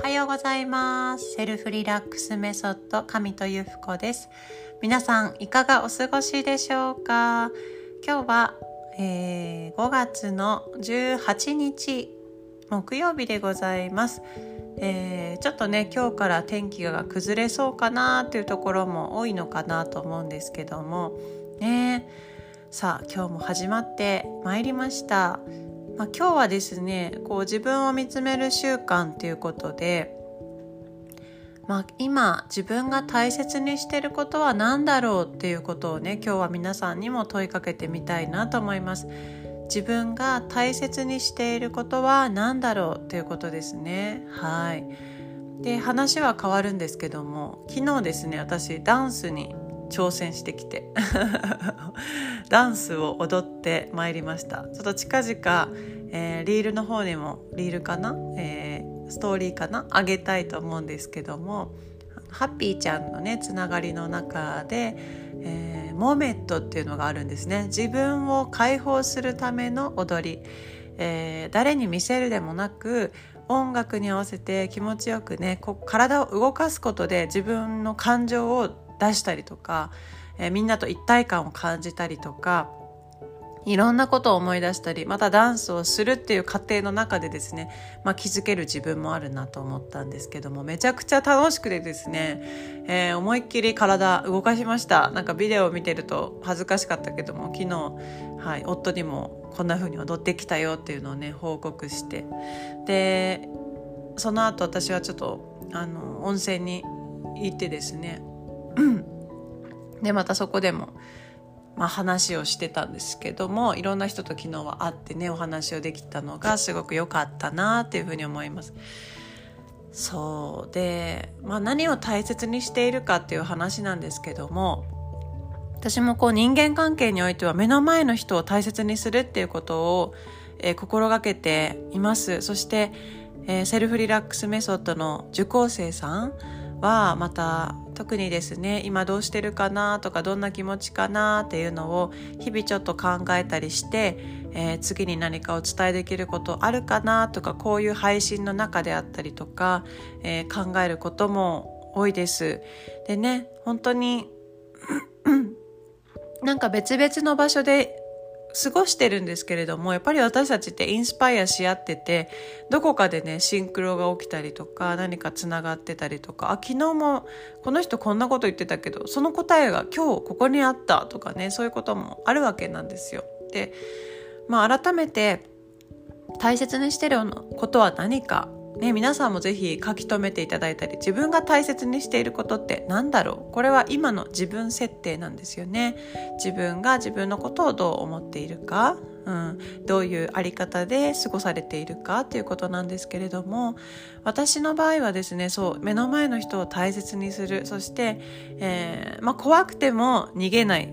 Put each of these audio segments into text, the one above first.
おはようございます。セルフリラックスメソッド神とゆふこです。皆さんいかがお過ごしでしょうか？今日は、えー、5月の18日木曜日でございます、えー、ちょっとね今日から天気が崩れそうかなというところも多いのかなと思うんですけども。ね。さあ今日も始まってまいりました。まあ、今日はですねこう自分を見つめる習慣ということで、まあ、今自分が大切にしてることは何だろうっていうことをね今日は皆さんにも問いかけてみたいなと思います。自分が大切にしていることは何だろうということですね。はい。で話は変わるんですけども昨日ですね私ダンスに挑戦してきて。ダンスを踊ってまいりました。ちょっと近々、えー、リールの方にもリールかな、えー、ストーリーかな？あげたいと思うんですけどもハッピーちゃんのねつながりの中で、えー、モメットっていうのがあるんですね。自分を解放するための踊り、えー、誰に見せるでもなく音楽に合わせて気持ちよくねこ体を動かすことで自分の感情を出したりとか、えー、みんなと一体感を感じたりとかいろんなことを思い出したりまたダンスをするっていう過程の中でですね、まあ、気づける自分もあるなと思ったんですけどもめちゃくちゃ楽しくてですね、えー、思いっきり体動かしました。なんかビデオを見てると恥ずかしかったけども昨日、はい、夫にもこんな風に踊ってきたよっていうのをね報告して。でその後私はちょっとあの温泉に行ってですねでまたそこでも、まあ、話をしてたんですけどもいろんな人と昨日は会ってねお話をできたのがすごく良かったなっていうふうに思います。そう。で、まあ、何を大切にしているかっていう話なんですけども私もこう人間関係においては目の前の人を大切にするっていうことを、えー、心がけています。そして、えー、セルフリラックスメソッドの受講生さんはまた特にですね今どうしてるかなとかどんな気持ちかなっていうのを日々ちょっと考えたりして、えー、次に何かお伝えできることあるかなとかこういう配信の中であったりとか、えー、考えることも多いです。でね本当に なんか別々の場所で過ごしてるんですけれどもやっぱり私たちってインスパイアし合っててどこかでねシンクロが起きたりとか何かつながってたりとかあ昨日もこの人こんなこと言ってたけどその答えが今日ここにあったとかねそういうこともあるわけなんですよ。でまあ改めて大切にしてることは何かね、皆さんもぜひ書き留めていただいたり自分が大切にしていることって何だろう？これは今の自分設定なんですよね。自分が自分のことをどう思っているか、うん、どういうあり方で過ごされているかということなんですけれども私の場合はですねそう目の前の人を大切にする。そして、えー、まあ、怖くても逃げない、う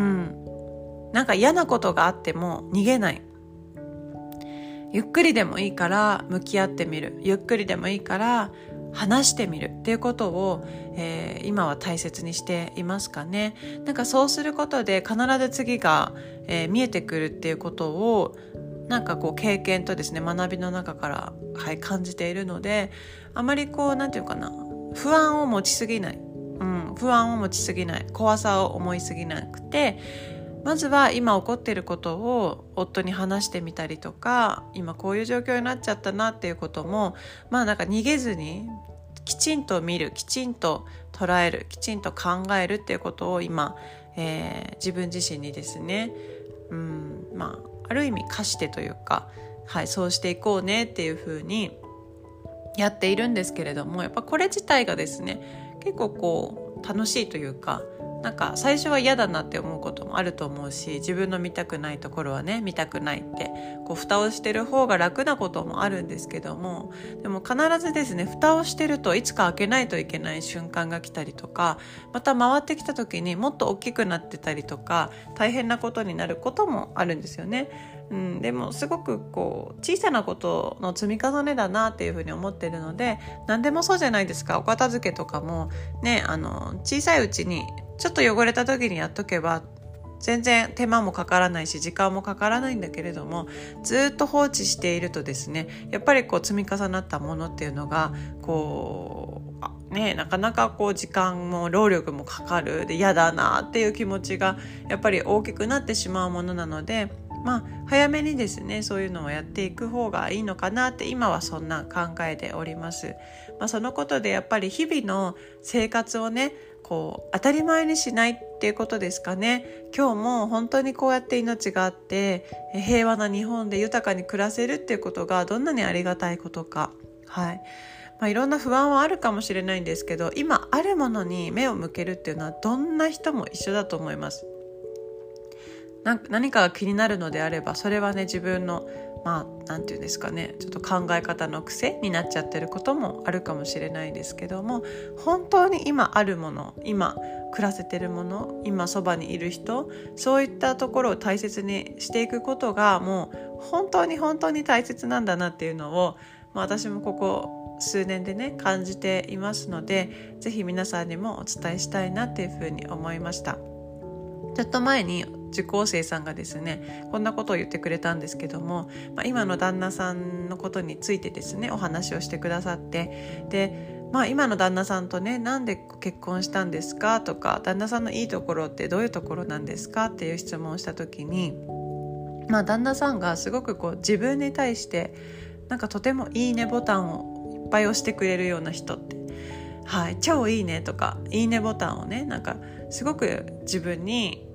ん、なんか嫌なことがあっても逃げない。ゆっくりでもいいから向き合ってみる。ゆっくりでもいいから話してみる。っていうことを、えー、今は大切にしていますかね。なんかそうすることで必ず次が、えー、見えてくるっていうことをなんかこう経験とですね学びの中から、はい、感じているのであまりこう何て言うかな不安を持ちすぎない、うん、不安を持ちすぎない。怖さを思いすぎなくてまずは今起こっていることを夫に話してみたりとか今こういう状況になっちゃったなっていうこともまあなんか逃げずにきちんと見るきちんと捉えるきちんと考えるっていうことを今、えー、自分自身にですねうんまあある意味課してというか、はい、そうしていこうねっていうふうにやっているんですけれどもやっぱこれ自体がですね結構こう楽しいというかなんか最初は嫌だなって思うこともあると思うし自分の見たくないところはね見たくないってこう蓋をしてる方が楽なこともあるんですけどもでも必ずですね蓋をしてるといつか開けないといけない瞬間が来たりとかまた回ってきた時にもっと大きくなってたりとか大変なことになることもあるんですよね。うん、でもすごくこう小さなことの積み重ねだなっていうふうに思ってるので何でもそうじゃないですかお片付けとかもねあの小さいうちにちょっと汚れた時にやっとけば全然手間もかからないし時間もかからないんだけれどもずっと放置しているとですねやっぱりこう積み重なったものっていうのがこうねなかなかこう時間も労力もかかるで嫌だなっていう気持ちがやっぱり大きくなってしまうものなのでまあ早めにですねそういうのをやっていく方がいいのかなって今はそんな考えております。まあ、そのことでやっぱり日々の生活をねこう当たり前にしないっていうことですかね。今日も本当にこうやって命があって平和な日本で豊かに暮らせるっていうことがどんなにありがたいことか。はい。まあ、いろんな不安はあるかもしれないんですけど今あるものに目を向けるっていうのはどんな人も一緒だと思います。何かが気になるのであればそれはね自分のまあ何て言うんですかねちょっと考え方の癖になっちゃってることもあるかもしれないですけども本当に今あるもの今暮らせてるもの今そばにいる人そういったところを大切にしていくことがもう本当に本当に大切なんだなっていうのを、まあ、私もここ数年でね感じていますので是非皆さんにもお伝えしたいなっていうふうに思いました。ちょっと前に受講生さんがですねこんなことを言ってくれたんですけども、まあ、今の旦那さんのことについてですねお話をしてくださってでまあ今の旦那さんとねなんで結婚したんですか？とか旦那さんのいいところってどういうところなんですか？っていう質問をした時にまあ旦那さんがすごくこう自分に対してなんかとてもいいねボタンをいっぱい押してくれるような人ってはい、超いいねとかいいねボタンをねなんかすごく自分に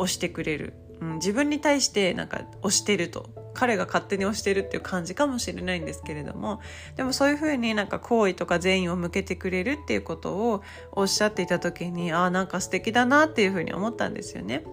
押してくれる、うん、自分に対してなんか押してると。彼が勝手に押してるっていう感じかもしれないんですけれども。でもそういうふうになんか好意とか善意を向けてくれるっていうことをおっしゃっていた時にああなんか素敵だなっていうふうに思ったんですよね。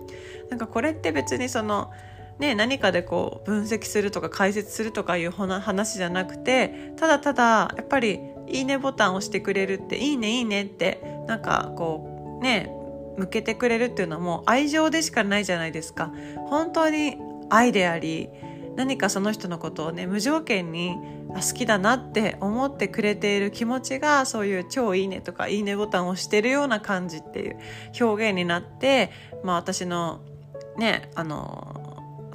なんかこれって別にそのね、何かでこう分析するとか解説するとかいう話じゃなくてただただやっぱり「いいね」ボタンを押してくれるって「いいねいいね」ってなんかこうね向けてくれるっていうのはもう愛情でしかないじゃないですか。本当に愛であり何かその人のことをね無条件に好きだなって思ってくれている気持ちがそういう超いいねとかいいねボタンを押してるような感じっていう表現になってまあ私のねあの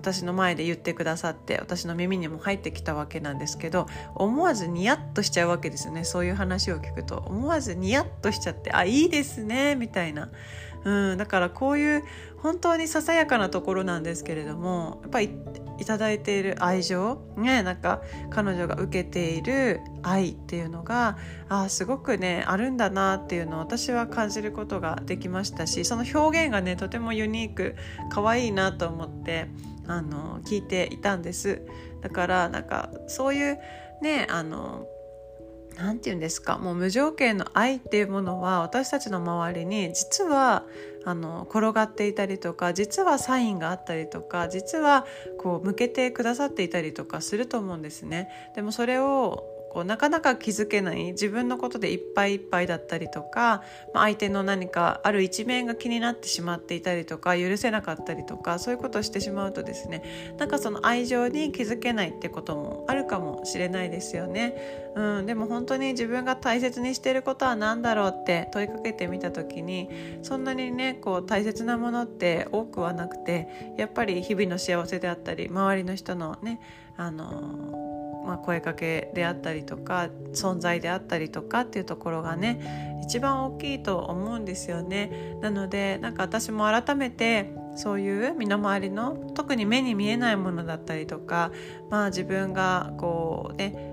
私の前で言ってくださって私の耳にも入ってきたわけなんですけど思わずニヤッとしちゃうわけですよね。そういう話を聞くと。思わずニヤッとしちゃってあいいですねみたいな。うん、だからこういう本当にささやかなところなんですけれどもやっぱりいただいている愛情ねなんか彼女が受けている愛っていうのがあすごくねあるんだなっていうのを私は感じることができましたしその表現がねとてもユニーク可愛いなと思ってあの聞いていたんですだからなんかそういうねあの何て言うんですかもう無条件の愛っていうものは私たちの周りに実はあの転がっていたりとか実はサインがあったりとか実はこう向けてくださっていたりとかすると思うんですね。でもそれをこうなかなか気づけない自分のことでいっぱいいっぱいだったりとか、まあ、相手の何かある一面が気になってしまっていたりとか許せなかったりとかそういうことをしてしまうとですねなんかその愛情に気づけないってこともあるかもしれないですよね。うん、でも本当に自分が大切にしていることは何だろうって問いかけてみた時にそんなにねこう大切なものって多くはなくてやっぱり日々の幸せであったり周りの人のねあのまあ、声かけであったりとか存在であったりとかっていうところがね一番大きいと思うんですよね。なのでなんか私も改めてそういう身の回りの特に目に見えないものだったりとか、まあ、自分がこうね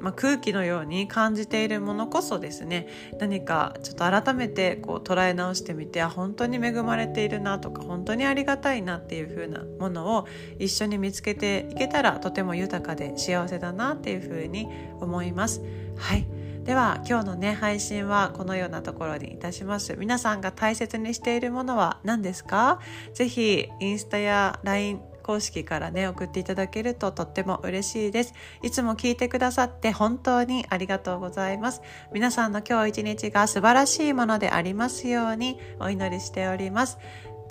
まあ、空気のように感じているものこそですね。何かちょっと改めてこう捉え直してみてあ本当に恵まれているなとか本当にありがたいなっていう風なものを一緒に見つけていけたらとても豊かで幸せだなっていう風に思います。はい。では今日のね配信はこのようなところにいたします。皆さんが大切にしているものは何ですか？ぜひインスタや LINE 公式からね送っていただけるととっても嬉しいです。いつも聞いてくださって本当にありがとうございます。皆さんの今日一日が素晴らしいものでありますようにお祈りしております。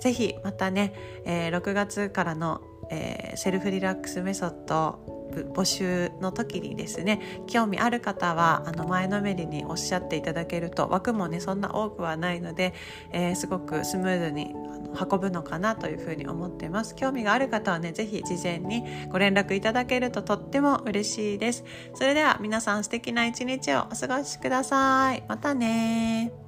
ぜひまたね、えー、6月からの、えー、セルフリラックスメソッド募集の時にですね興味ある方はあの前のめりにおっしゃっていただけると枠もねそんな多くはないので、えー、すごくスムーズに運ぶのかなというふうに思ってます。興味がある方はね是非事前にご連絡いただけるととっても嬉しいです。それでは皆さん素敵な一日をお過ごしください。またね